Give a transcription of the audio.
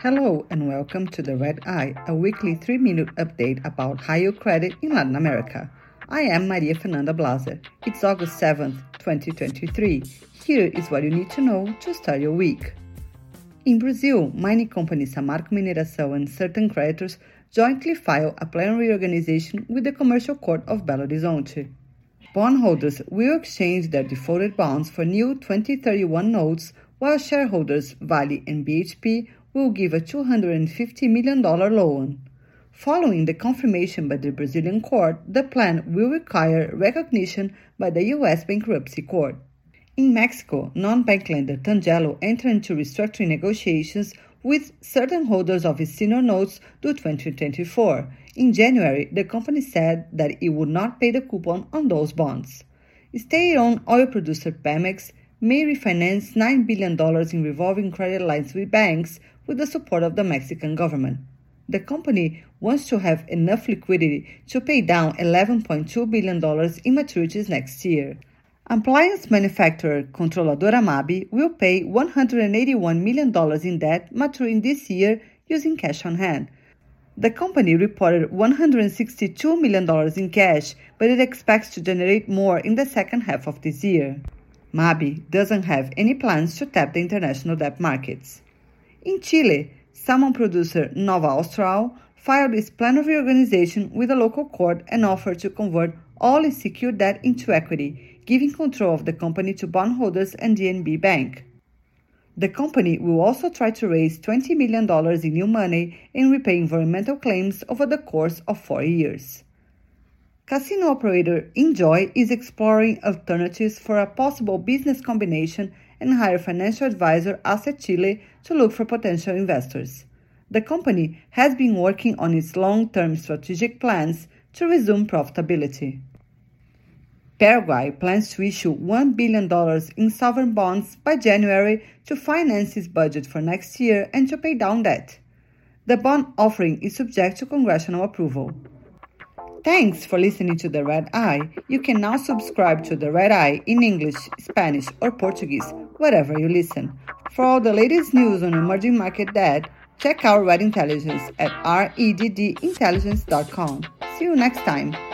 Hello and welcome to the Red Eye, a weekly three minute update about high yield credit in Latin America. I am Maria Fernanda Blaser. It's August 7th, 2023. Here is what you need to know to start your week. In Brazil, mining company Samarco Mineração and certain creditors jointly filed a plan reorganization with the Commercial Court of Belo Horizonte. Bondholders will exchange their defaulted bonds for new 2031 notes, while shareholders Vale and BHP will give a $250 million loan. Following the confirmation by the Brazilian court, the plan will require recognition by the U.S. bankruptcy court. In Mexico, non-bank lender Tangelo entered into restructuring negotiations with certain holders of its senior notes due 2024. In January, the company said that it would not pay the coupon on those bonds. State-owned oil producer Pemex may refinance $9 billion in revolving credit lines with banks with the support of the Mexican government. The company wants to have enough liquidity to pay down $11.2 billion in maturities next year. Appliance manufacturer Controladora Mabe will pay $181 million in debt maturing this year using cash on hand. The company reported $162 million in cash, but it expects to generate more in the second half of this year. Mabe doesn't have any plans to tap the international debt markets. In Chile, salmon producer Nova Austral filed its plan of reorganization with a local court and offered to convert all its secured debt into equity, giving control of the company to bondholders and DNB Bank. The company will also try to raise $20 million in new money and repay environmental claims over the course of four years. Casino operator Enjoy is exploring alternatives for a possible business combination and hire financial advisor Asset Chile to look for potential investors. The company has been working on its long-term strategic plans to resume profitability. Paraguay plans to issue $1 billion in sovereign bonds by January to finance its budget for next year and to pay down debt. The bond offering is subject to congressional approval. Thanks for listening to The Red Eye. You can now subscribe to The Red Eye in English, Spanish, or Portuguese, wherever you listen. For all the latest news on emerging market debt, check out REDD Intelligence at reddintelligence.com. See you next time.